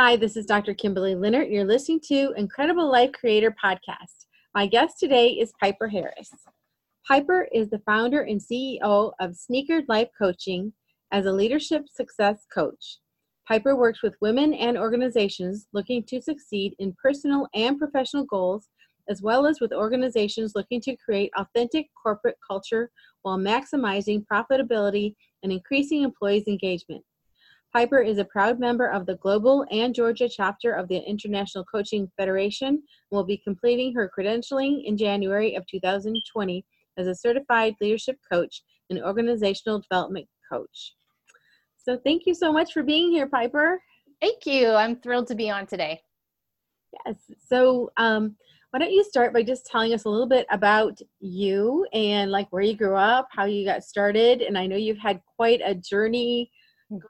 Hi, this is Dr. Kimberley Linert. You're listening to Incredible Life Creator Podcast. My guest today is Piper Harris. Piper is the founder and CEO of Sneakered Life Coaching as a leadership success coach. Piper works with women and organizations looking to succeed in personal and professional goals, as well as with organizations looking to create authentic corporate culture while maximizing profitability and increasing employees' engagement. Piper is a proud member of the global and Georgia chapter of the International Coaching Federation and will be completing her credentialing in January of 2020 as a certified leadership coach and organizational development coach. So, thank you so much for being here, Piper. Thank you. I'm thrilled to be on today. Yes. So, um, why don't you start by just telling us a little bit about you and like where you grew up, how you got started? And I know you've had quite a journey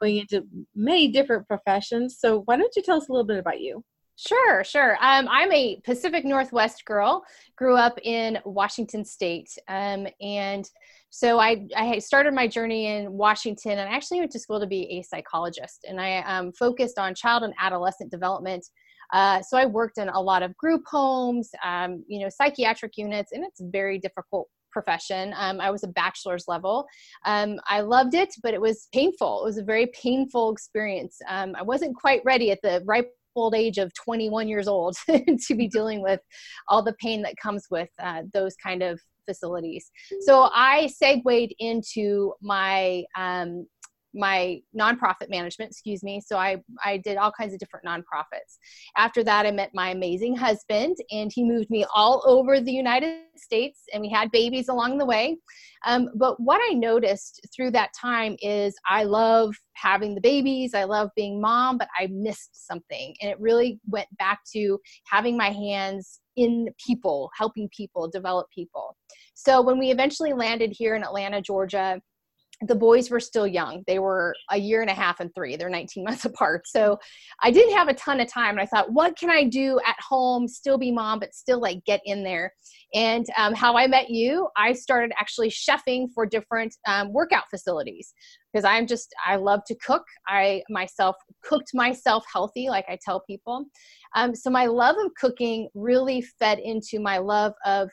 going into many different professions. So why don't you tell us a little bit about you? Sure, sure. Um, I'm a Pacific Northwest girl. Grew up in Washington State, um, and so I, I started my journey in Washington, and I actually went to school to be a psychologist, and I um, focused on child and adolescent development. Uh, so I worked in a lot of group homes, um, you know, psychiatric units, and it's very difficult profession. Um, I was a bachelor's level. Um, I loved it, but it was painful. It was a very painful experience. Um, I wasn't quite ready at the ripe old age of 21 years old to be dealing with all the pain that comes with uh, those kind of facilities. So I segued into my um, my nonprofit management, excuse me. So I, I did all kinds of different nonprofits. After that, I met my amazing husband, and he moved me all over the United States, and we had babies along the way. Um, but what I noticed through that time is I love having the babies, I love being mom, but I missed something. And it really went back to having my hands in people, helping people, develop people. So when we eventually landed here in Atlanta, Georgia, the boys were still young. They were a year and a half and three. They're 19 months apart. So I didn't have a ton of time. And I thought, what can I do at home, still be mom, but still like get in there? And um, how I met you, I started actually chefing for different um, workout facilities because I'm just, I love to cook. I myself cooked myself healthy, like I tell people. Um, so my love of cooking really fed into my love of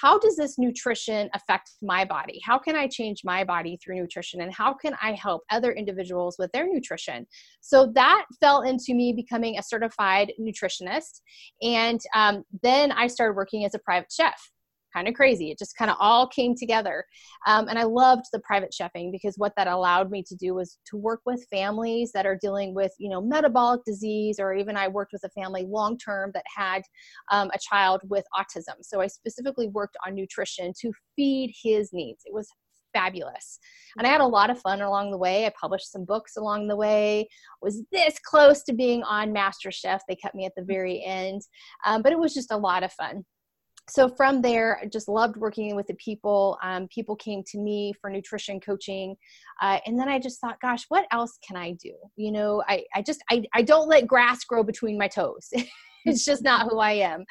how does this nutrition affect my body? How can I change my body through nutrition? And how can I help other individuals with their nutrition? So that fell into me becoming a certified nutritionist. And um, then I started working as a private chef kind of crazy. It just kind of all came together. Um, and I loved the private chefing because what that allowed me to do was to work with families that are dealing with, you know, metabolic disease, or even I worked with a family long term that had um, a child with autism. So I specifically worked on nutrition to feed his needs. It was fabulous. And I had a lot of fun along the way. I published some books along the way. Was this close to being on MasterChef? They kept me at the very end, um, but it was just a lot of fun so from there i just loved working with the people. Um, people came to me for nutrition coaching uh, and then i just thought gosh what else can i do? You know i, I just I, I don't let grass grow between my toes. It's just not who i am.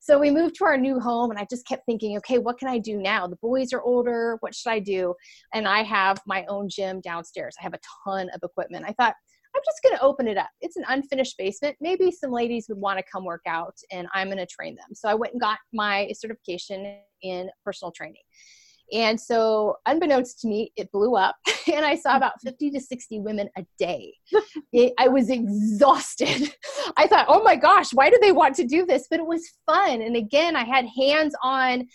So we moved to our new home and i just kept thinking okay what can i do now? The boys are older. What should i do? And i have my own gym downstairs. I have a ton of equipment. I thought I'm just going to open it up. It's an unfinished basement. Maybe some ladies would want to come work out and I'm going to train them. So I went and got my certification in personal training. And so, unbeknownst to me, it blew up, and I saw about mm-hmm. 50 to 60 women a day. It, I was exhausted. I thought, oh my gosh, why do they want to do this? But it was fun. And again, I had hands on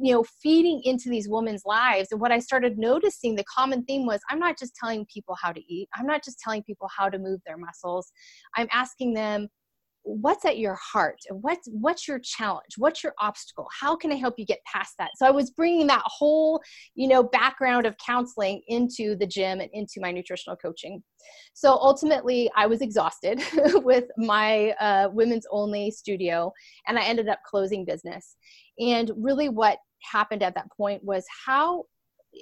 you know feeding into these women's lives. And what i started noticing the common theme was i'm not just telling people how to eat. I'm not just telling people how to move their muscles. I'm asking them what's at your heart? What's what's your challenge? What's your obstacle? How can i help you get past that? So i was bringing that whole you know background of counseling into the gym and into my nutritional coaching. So ultimately i was exhausted with my uh, women's only studio and i ended up closing business. And really what happened at that point was how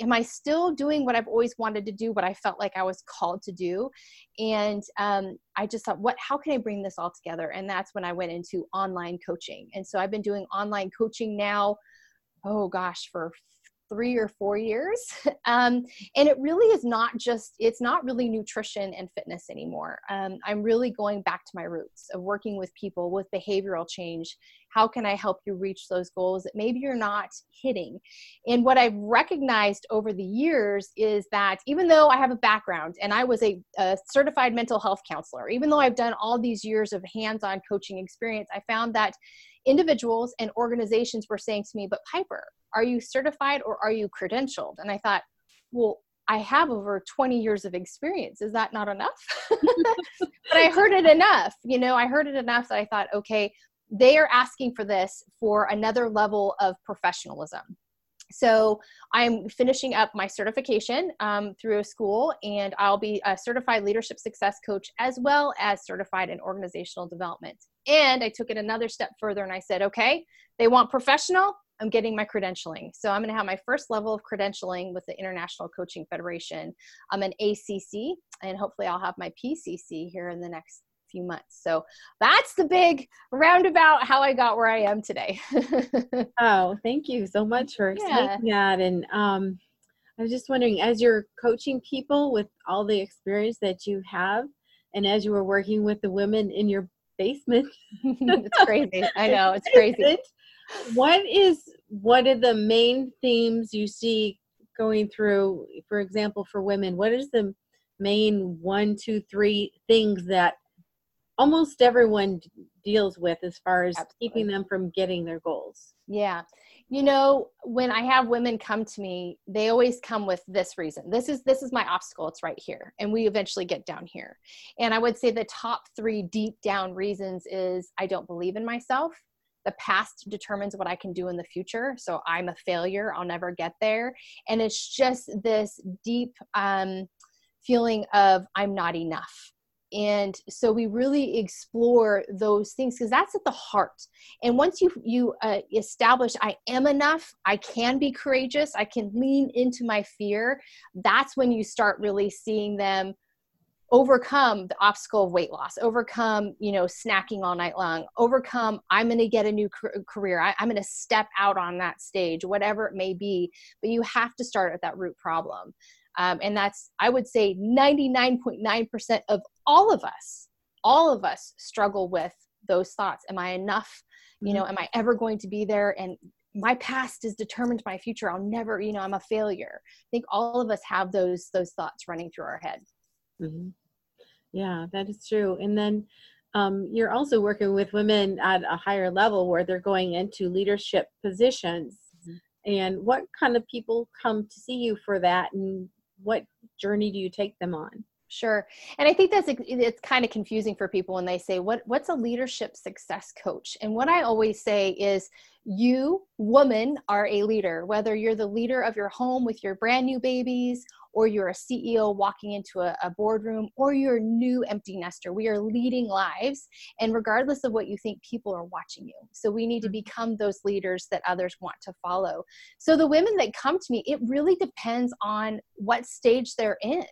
am I still doing what I've always wanted to do, what I felt like I was called to do? And um, I just thought, what, how can I bring this all together? And that's when I went into online coaching. And so I've been doing online coaching now, oh gosh, for three or four years. Um, and it really is not just, it's not really nutrition and fitness anymore. Um, I'm really going back to my roots of working with people with behavioral change. How can I help you reach those goals that maybe you're not hitting? And what I've recognized over the years is that even though I have a background and I was a, a certified mental health counselor, even though I've done all these years of hands on coaching experience, I found that individuals and organizations were saying to me, But Piper, are you certified or are you credentialed? And I thought, Well, I have over 20 years of experience. Is that not enough? but I heard it enough. You know, I heard it enough that I thought, okay, they are asking for this for another level of professionalism. So I'm finishing up my certification um, through a school, and I'll be a certified leadership success coach as well as certified in organizational development. And I took it another step further and I said, okay, they want professional. I'm getting my credentialing. So I'm going to have my first level of credentialing with the International Coaching Federation. I'm an ACC, and hopefully I'll have my PCC here in the next few months. So that's the big roundabout how I got where I am today. oh, thank you so much for explaining yeah. that. And um, I was just wondering, as you're coaching people with all the experience that you have, and as you were working with the women in your basement, it's crazy. I know it's crazy. What is what are the main themes you see going through? For example, for women, what is the main one, two, three things that almost everyone deals with as far as Absolutely. keeping them from getting their goals. Yeah. You know, when I have women come to me, they always come with this reason. This is this is my obstacle. It's right here. And we eventually get down here. And I would say the top 3 deep down reasons is I don't believe in myself. The past determines what I can do in the future. So I'm a failure. I'll never get there. And it's just this deep um, feeling of I'm not enough and so we really explore those things because that's at the heart. And once you you uh, establish i am enough i can be courageous i can lean into my fear that's when you start really seeing them overcome the obstacle of weight loss overcome you know snacking all night long overcome i'm going to get a new career I, i'm going to step out on that stage whatever it may be. But you have to start at that root problem. Um, and that's, I would say, 99.9% of all of us, all of us struggle with those thoughts. Am I enough? You mm-hmm. know, am I ever going to be there? And my past is determined my future. I'll never, you know, I'm a failure. I think all of us have those those thoughts running through our head. Mm-hmm. Yeah, that is true. And then um, you're also working with women at a higher level where they're going into leadership positions. Mm-hmm. And what kind of people come to see you for that? And what journey do you take them on? Sure. And I think that's it's kind of confusing for people when they say what what's a leadership success coach? And what I always say is you woman are a leader whether you're the leader of your home with your brand new babies or you're a CEO walking into a, a boardroom or you're a new empty nester. We are leading lives and regardless of what you think people are watching you. So we need to mm-hmm. become those leaders that others want to follow. So the women that come to me, it really depends on what stage they're in.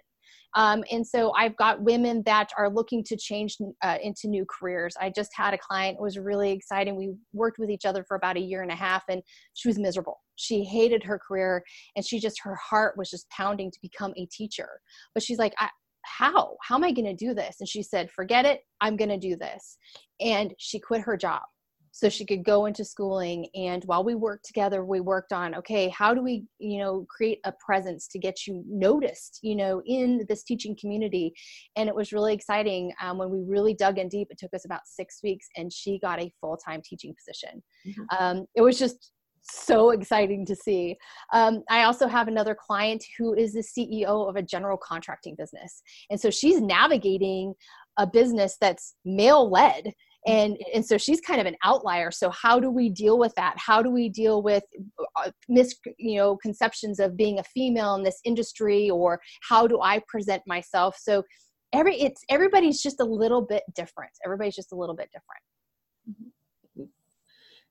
Um, and so I've got women that are looking to change uh, into new careers. I just had a client, it was really exciting. We worked with each other for about a year and a half, and she was miserable. She hated her career, and she just, her heart was just pounding to become a teacher. But she's like, how? How am I going to do this? And she said, forget it. I'm going to do this. And she quit her job so she could go into schooling and while we worked together we worked on okay how do we you know create a presence to get you noticed you know in this teaching community and it was really exciting um, when we really dug in deep it took us about six weeks and she got a full-time teaching position mm-hmm. um, it was just so exciting to see. Um, I also have another client who is the CEO of a general contracting business. And so she's navigating a business that's male led and and so she's kind of an outlier. So how do we deal with that? How do we deal with uh, mis you know conceptions of being a female in this industry? Or how do i present myself? So every it's everybody's just a little bit different. Everybody's just a little bit different. Mm-hmm.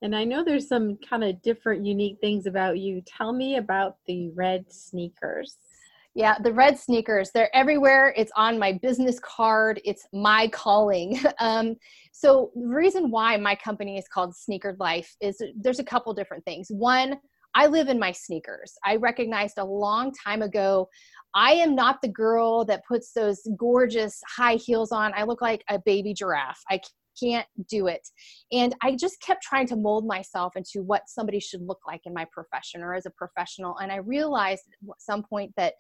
and i know there's some kind of different unique things about you. Tell me about the red sneakers yeah, the red sneakers, they're everywhere. It's on my business card. It's my calling. Um, so, the reason why my company is called Sneakered Life is there's a couple different things. One, I live in my sneakers. I recognized a long time ago I am not the girl that puts those gorgeous high heels on. I look like a baby giraffe. I can't do it. And I just kept trying to mold myself into what somebody should look like in my profession or as a professional. And I realized at some point that,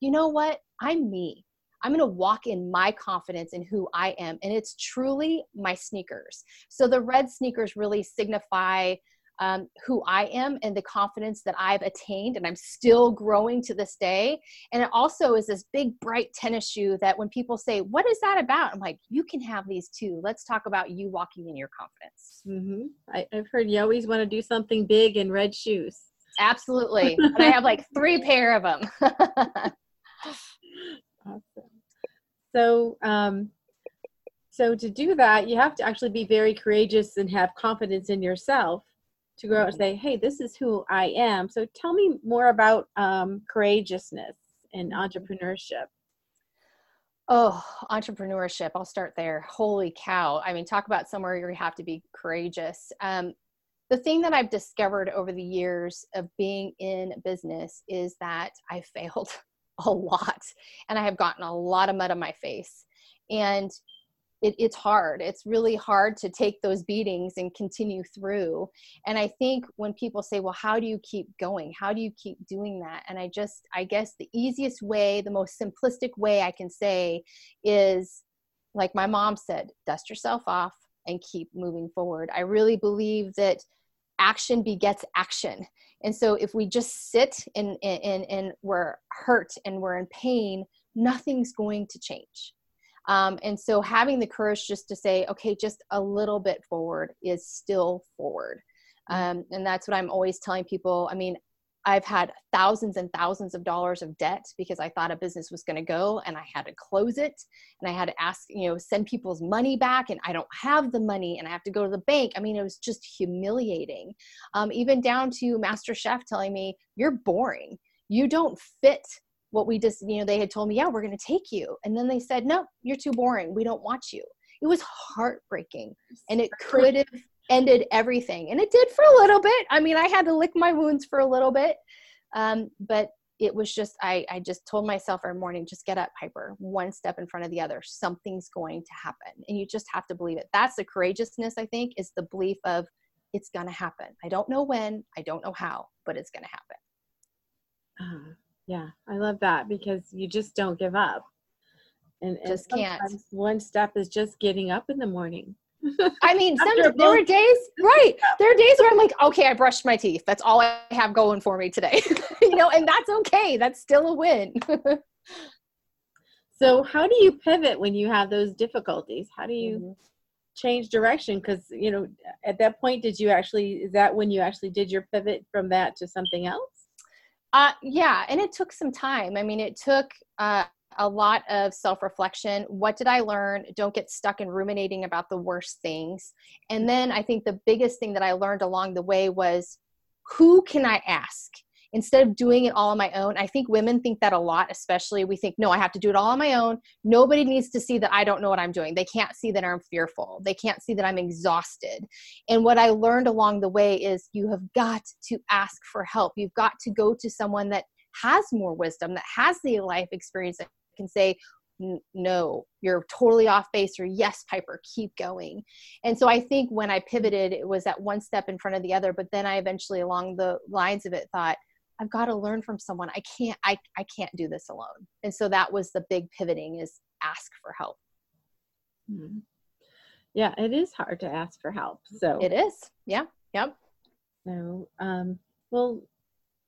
you know what? I'm me. I'm going to walk in my confidence in who I am. And it's truly my sneakers. So the red sneakers really signify um, who I am and the confidence that I've attained and I'm still growing to this day. And it also is this big, bright tennis shoe that when people say, What is that about? I'm like, You can have these too. Let's talk about you walking in your confidence. Mm-hmm. I, I've heard you always want to do something big in red shoes. Absolutely. and I have like three pair of them. awesome. So, um, so to do that, you have to actually be very courageous and have confidence in yourself to go out and say, hey, this is who I am. So tell me more about um, courageousness and mm-hmm. entrepreneurship. Oh, entrepreneurship. I'll start there. Holy cow. I mean, talk about somewhere you have to be courageous. Um, the thing that I've discovered over the years of being in business is that I failed a lot and I have gotten a lot of mud on my face. And it, it's hard. It's really hard to take those beatings and continue through. And I think when people say, well, how do you keep going? How do you keep doing that? And I just, I guess the easiest way, the most simplistic way I can say is like my mom said, dust yourself off and keep moving forward. I really believe that action begets action. And so if we just sit and, and, and we're hurt and we're in pain, nothing's going to change um, and so having the courage just to say, okay, just a little bit forward is still forward. Mm-hmm. Um, and that's what I'm always telling people. I mean, I've had thousands and thousands of dollars of debt because I thought a business was going to go and I had to close it and I had to ask, you know, send people's money back and I don't have the money and I have to go to the bank. I mean, it was just humiliating. Um, even down to Master Chef telling me, you're boring. You don't fit what we just you know they had told me yeah we're going to take you and then they said no you're too boring we don't want you it was heartbreaking and it could have ended everything and it did for a little bit. I mean i had to lick my wounds for a little bit um, but it was just I, I just told myself every morning just get up piper one step in front of the other. Something's going to happen. And you just have to believe it. That's the courageousness i think is the belief of it's going to happen. I don't know when i don't know how but it's going to happen. Uh, yeah, I love that because you just don't give up. And, and just can't. One step is just getting up in the morning. I mean, some, there were days, right? There are days where I'm like, okay, I brushed my teeth. That's all I have going for me today. you know, and that's okay. That's still a win. so, how do you pivot when you have those difficulties? How do you mm-hmm. change direction? Because, you know, at that point, did you actually, is that when you actually did your pivot from that to something else? Uh, yeah, and it took some time. I mean, it took uh, a lot of self reflection. What did I learn? Don't get stuck in ruminating about the worst things. And then I think the biggest thing that I learned along the way was who can I ask? instead of doing it all on my own i think women think that a lot especially we think no i have to do it all on my own nobody needs to see that i don't know what i'm doing they can't see that i'm fearful they can't see that i'm exhausted and what i learned along the way is you have got to ask for help you've got to go to someone that has more wisdom that has the life experience can say no you're totally off base or yes piper keep going and so i think when i pivoted it was that one step in front of the other but then i eventually along the lines of it thought I've got to learn from someone. I can't, I, I can't do this alone. And so that was the big pivoting is ask for help. Mm-hmm. Yeah, it is hard to ask for help. So it is. Yeah. Yep. So, um, well,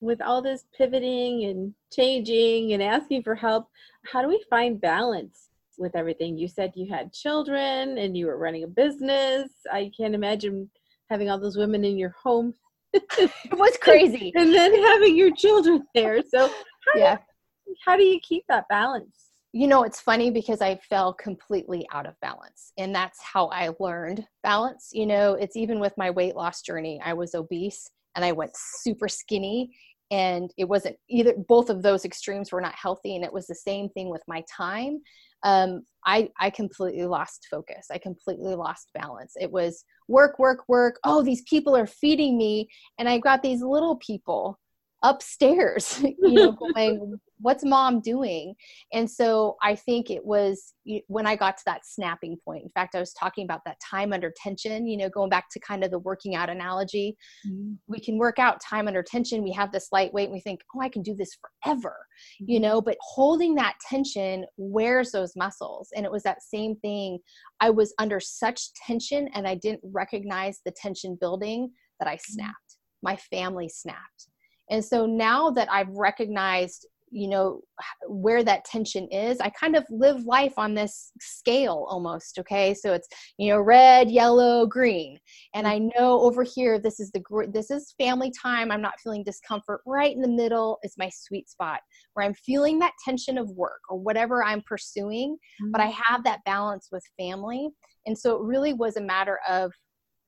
with all this pivoting and changing and asking for help, how do we find balance with everything? You said you had children and you were running a business. I can't imagine having all those women in your home it was crazy. and then having your children there. So how yeah. Do, how do you keep that balance? You know, it's funny because I fell completely out of balance. And that's how I learned balance. You know, it's even with my weight loss journey. I was obese and I went super skinny and it wasn't either both of those extremes were not healthy and it was the same thing with my time um, I, I completely lost focus. I completely lost balance. It was work, work, work. Oh, these people are feeding me. And I got these little people upstairs, you know, going, what's mom doing and so i think it was when i got to that snapping point in fact i was talking about that time under tension you know going back to kind of the working out analogy mm-hmm. we can work out time under tension we have this light weight and we think oh i can do this forever mm-hmm. you know but holding that tension wears those muscles and it was that same thing i was under such tension and i didn't recognize the tension building that i mm-hmm. snapped my family snapped and so now that I've recognized you know where that tension is i kind of live life on this scale almost okay so it's you know red yellow green and i know over here this is the this is family time i'm not feeling discomfort right in the middle is my sweet spot where i'm feeling that tension of work or whatever i'm pursuing mm-hmm. but i mm-hmm. have that balance with family and so it really was a matter of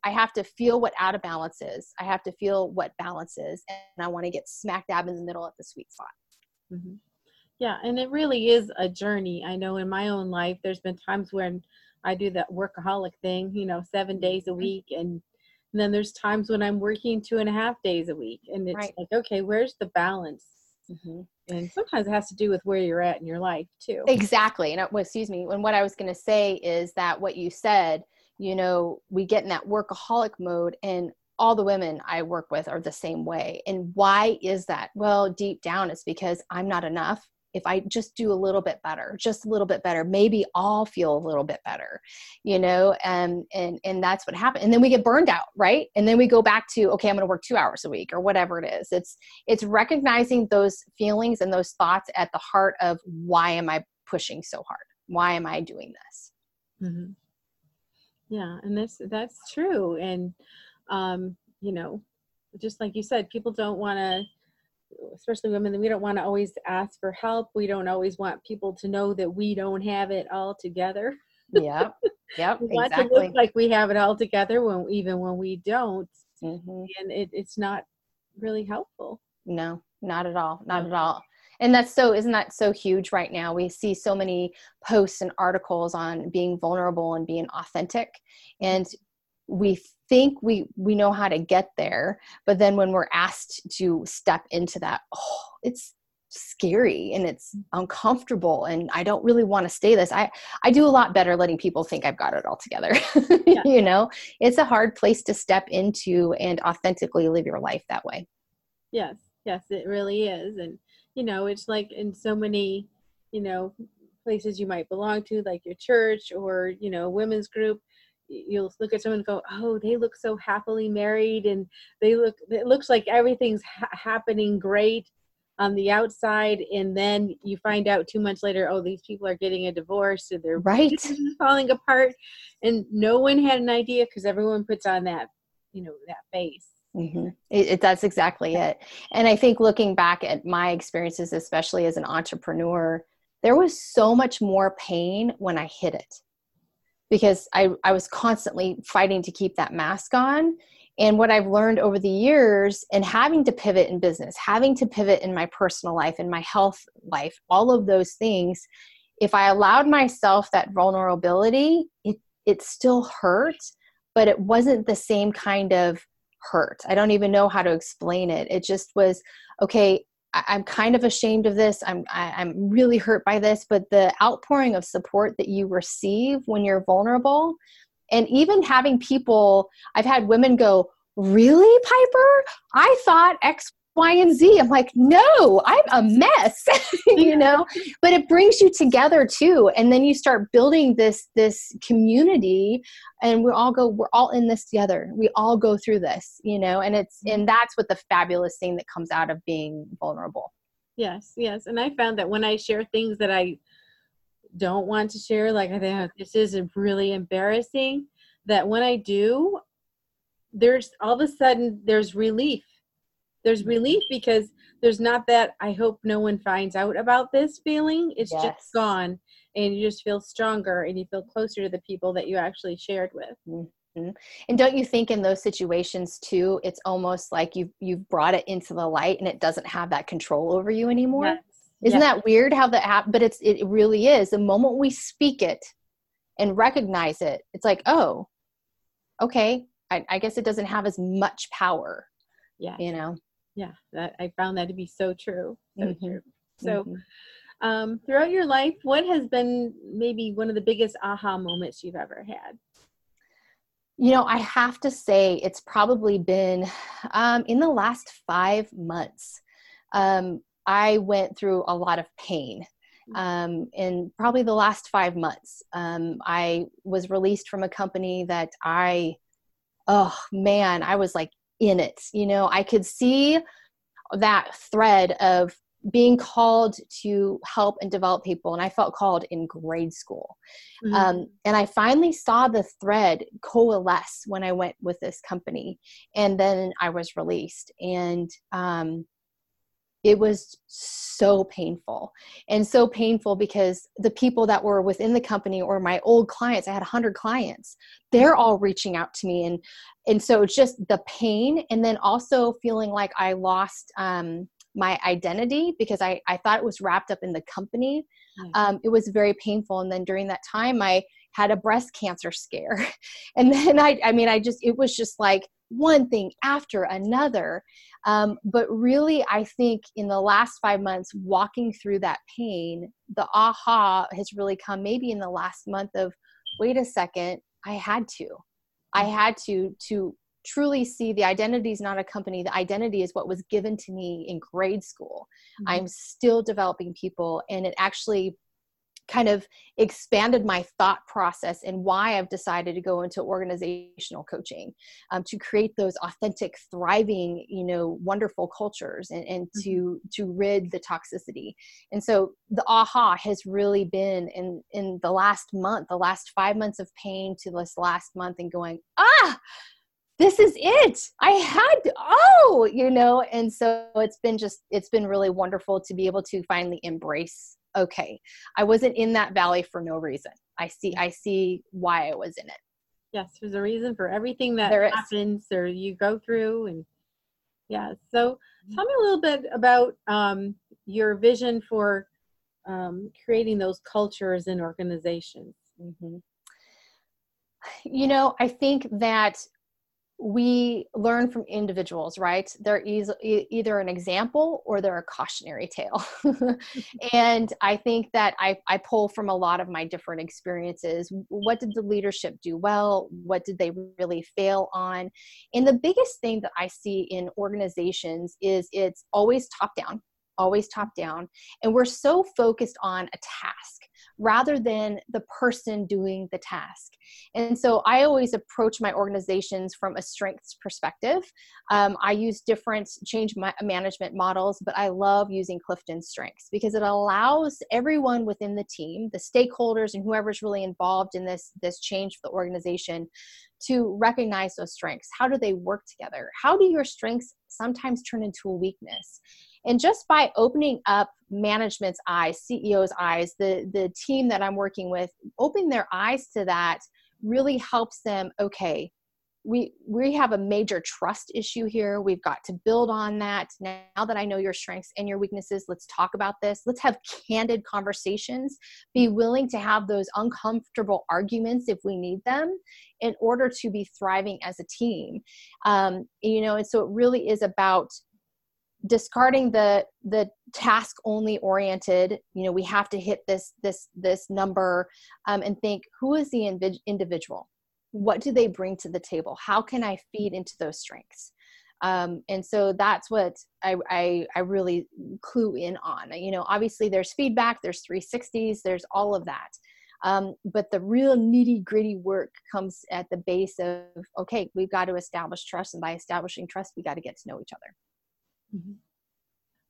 I have to feel what out of balance is. I have to feel what balance is. And I want to get smack dab in the middle at the sweet spot. Mm-hmm. Yeah, and it really is a journey. I know in my own life, there's been times when I do that workaholic thing, you know, seven days a mm-hmm. week, and, and then there's times when I'm working two and a half days a week, and it's right. like, okay, where's the balance? Mm-hmm. And sometimes it has to do with where you're at in your life too. Exactly. And well, excuse me. And what I was going to say is that what you said, you know, we get in that workaholic mode, and all the women I work with are the same way. And why is that? Well, deep down, it's because I'm not enough. If I just do a little bit better, just a little bit better, maybe I'll feel a little bit better, you know, and and and that's what happened. And then we get burned out, right? And then we go back to okay, I'm going to work two hours a week or whatever it is. It's it's recognizing those feelings and those thoughts at the heart of why am I pushing so hard? Why am I doing this? Mm-hmm. Yeah, and that's that's true. And um, you know, just like you said, people don't want to, especially women, we don't want to always ask for help. We don't always want people to know that we don't have it all together. Yep. Yep. we want exactly. to look like we have it all together when even when we don't. Mm-hmm. And it, it's not really helpful. No, not at all. Not at all and that's so isn't that so huge right now? We see so many posts and articles on being vulnerable and being authentic. And we think we we know how to get there but then when we're asked to step into that oh it's scary and it's uncomfortable and i don't really want to stay this. I i do a lot better letting people think i've got it all together yeah. you know? It's a hard place to step into and authentically live your life that way. Yes yes it really is. And you know it's like in so many you know places you might belong to like your church or you know women's group you'll look at someone and go, "Oh, they look so happily married, and they look. It looks like everything's ha- happening great on the outside." And then you find out two months later, "Oh, these people are getting a divorce, and they're right falling apart." And no one had an idea because everyone puts on that, you know, that face. Mm-hmm. It, it, that's exactly it. And I think looking back at my experiences, especially as an entrepreneur, there was so much more pain when I hit it because I, I was constantly fighting to keep that mask on. And what I've learned over the years and having to pivot in business, having to pivot in my personal life, in my health life, all of those things, if I allowed myself that vulnerability, it, it still hurt, but it wasn't the same kind of hurt. I don't even know how to explain it. It just was, okay, I, am kind of ashamed of this. I'm I, I'm really hurt by this, but the outpouring of support that you receive when you're vulnerable, and even having people, I've had women go, "Really, Piper? I thought X Y and Z. I'm like, no, I'm a mess, you know. But it brings you together too, and then you start building this this community, and we all go, we're all in this together. We all go through this, you know. And it's mm-hmm. and that's what the fabulous thing that comes out of being vulnerable. Yes, yes, and I found that when I share things that I don't want to share, like I think oh, this is really embarrassing, that when I do, there's all of a sudden there's relief there's relief because there's not that i hope no one finds out about this feeling it's yes. just gone and you just feel stronger and you feel closer to the people that you actually shared with mm-hmm. and don't you think in those situations too it's almost like you've you've brought it into the light and it doesn't have that control over you anymore yes Isn't yeah. that weird how that happens? But it's it really is. The moment we speak it and recognize it, it's like, oh, okay, I, I guess it doesn't have as much power. Yeah. You know? Yeah. That I found that to be so true. So mm-hmm. true. So mm-hmm. um, throughout your life, what has been maybe one of the biggest aha moments you've ever had? You know, I have to say it's probably been um, in the last five months. Um, I went through a lot of pain um, in probably the last five months. Um, I was released from a company that I, oh man, I was like in it. You know, I could see that thread of being called to help and develop people and i felt called in grade school mm-hmm. um, and i finally saw the thread coalesce when i went with this company and then i was released and um, it was so painful and so painful because the people that were within the company or my old clients i had 100 clients they're all reaching out to me. And and so it's just the pain and then also feeling like i lost um, my identity because I, I thought it was wrapped up in the company. Um, it was very painful. And then during that time i had a breast cancer scare. And then i i mean i just it was just like one thing after another. Um, but really, I think in the last five months, walking through that pain, the aha has really come maybe in the last month of, wait a second, I had to. I had to to truly see the identity is not a company the identity is what was given to me in grade school mm-hmm. i'm still developing people and it actually kind of expanded my thought process and why I've decided to go into organizational coaching um, to create those authentic, thriving, you know, wonderful cultures and, and mm-hmm. to to rid the toxicity. And so the aha has really been in in the last month, the last five months of pain to this last month, and going ah this is it i had to, oh you know and so it's been just it's been really wonderful to be able to finally embrace okay i wasn't in that valley for no reason i see i see why i was in it yes there's a reason for everything that happens or you go through and yeah so mm-hmm. tell me a little bit about um, your vision for um, creating those cultures and organizations mm-hmm. you know i think that we learn from individuals, right? They're e- either an example or they're a cautionary tale. and I think that I, I pull from a lot of my different experiences. What did the leadership do well? What did they really fail on? And the biggest thing that I see in organizations is it's always top down, always top down. And we're so focused on a task rather than the person doing the task. And so I always approach my organizations from a strengths perspective. Um, I use different change ma- management models, but I love using Clifton Strengths because it allows everyone within the team, the stakeholders, and whoever's really involved in this, this change for the organization to recognize those strengths. How do they work together? How do your strengths sometimes turn into a weakness? And just by opening up management's eyes, CEO's eyes, the, the team that I'm working with, opening their eyes to that really helps them, okay, we we have a major trust issue here. We've got to build on that. Now that i know your strengths and your weaknesses let's talk about this. Let's have candid conversations. Be willing to have those uncomfortable arguments if we need them in order to be thriving as a team. Um, you know and so it really is about discarding the the task only oriented you know we have to hit this this this number um, and think who is the individual? What do they bring to the table? How can i feed into those strengths? Um, and so that's what I, I, I really clue in on. You know obviously there's feedback there's 360s there's all of that. Um, but the real nitty gritty work comes at the base of okay we've got to establish trust and by establishing trust we got to get to know each other Mm-hmm.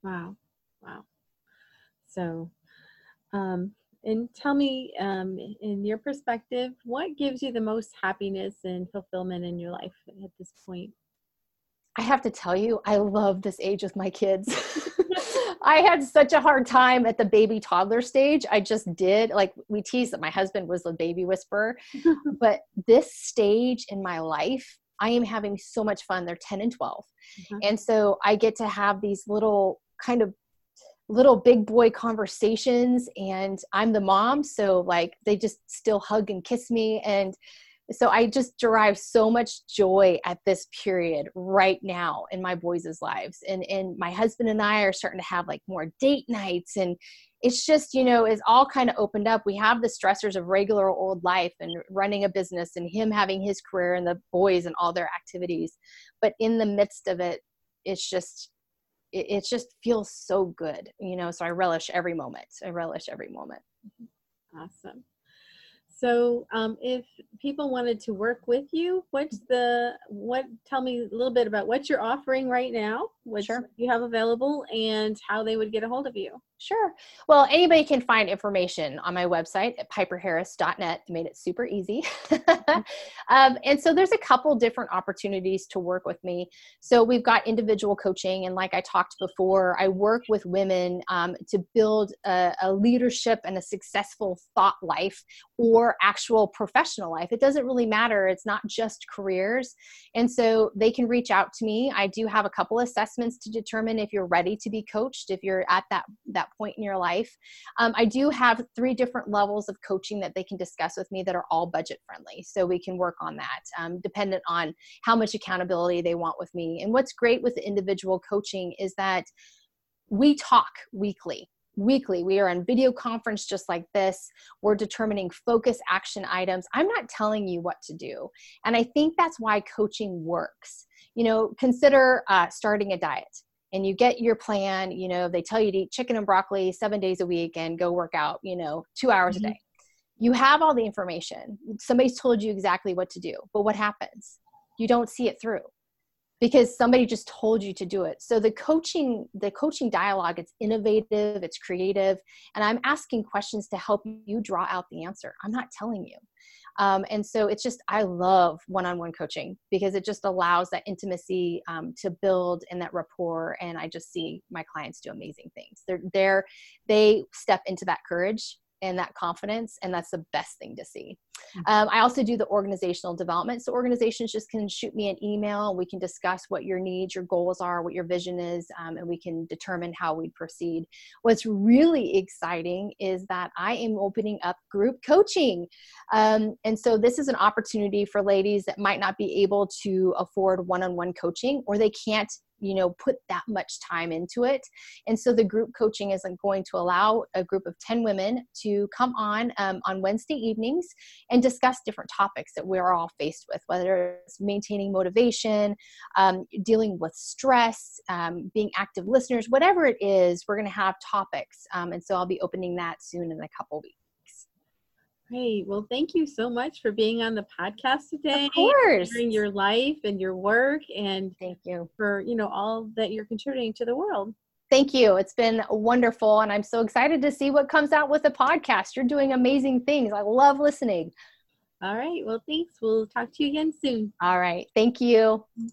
Wow. Wow. So, um, and tell me, um, in your perspective, what gives you the most happiness and fulfillment in your life at this point? I have to tell you, I love this age with my kids. I had such a hard time at the baby toddler stage. I just did. Like we tease that my husband was the baby whisperer, but this stage in my life I am having so much fun. They're 10 and 12. Mm-hmm. And so I get to have these little kind of little big boy conversations and i'm the mom so like they just still hug and kiss me and so i just derive so much joy at this period right now in my boys' lives and and my husband and i are starting to have like more date nights and it's just you know it's all kind of opened up. We have the stressors of regular old life and running a business and him having his career and the boys and all their activities. But in the midst of it it's just it, it just feels so good you know so i relish every moment. I relish every moment. Mm-hmm. Awesome so um, if people wanted to work with you, what's the what? Tell me a little bit about what you're offering right now, what Sure. you have available, and how they would get a hold of you. Sure. Well, anybody can find information on my website at piperharris.net. Made it super easy. um, and so there's a couple different opportunities to work with me. So we've got individual coaching. And like I talked before, I work with women um, to build a, a leadership and a successful thought life or actual professional life. It doesn't really matter. It's not just careers. And so they can reach out to me. I do have a couple assessments to determine if you're ready to be coached, if you're at that, that point in your life. Um, I do have three different levels of coaching that they can discuss with me that are all budget friendly. So we can work on that, um, dependent on how much accountability they want with me. And what's great with individual coaching is that we talk weekly weekly. We are on video conference just like this. We're determining focus action items. I'm not telling you what to do. And i think that's why coaching works. You know consider uh, starting a diet. And you get your plan. You know they tell you to eat chicken and broccoli seven days a week and go work out you know two hours Mhm. a day. You have all the information. Somebody's told you exactly what to do but what happens? You don't see it through because somebody just told you to do it. So the coaching the coaching dialogue it's innovative it's creative and i'm asking questions to help you draw out the answer. I'm not telling you. Um, and so it's just i love one-on-one coaching because it just allows that intimacy um, to build and that rapport and i just see my clients do amazing things. They're there they step into that courage and that confidence and that's the best thing to see. Um, i also do the organizational development. So organizations just can shoot me an email. We can discuss what your needs your goals are what your vision is um, and we can determine how we proceed. What's really exciting is that i am opening up group coaching. Um, and so this is an opportunity for ladies that might not be able to afford one-on-one coaching or they can't you know put that much time into it. And so the group coaching is going to allow a group of 10 women to come on um, on wednesday evenings and discuss different topics that we're all faced with whether it's maintaining motivation um, dealing with stress um, being active listeners whatever it is we're going to have topics. Um, and so i'll be opening that soon in a couple weeks Great. Well, thank you so much for being on the podcast today. of course Sharing your life and your work, and thank you for you know all that you're contributing to the world. Thank you. It's been wonderful. And I'm so excited to see what comes out with the podcast. You're doing amazing things. I love listening. All right. Well, thanks. We'll talk to you again soon. All right. Thank you. Mm-hmm.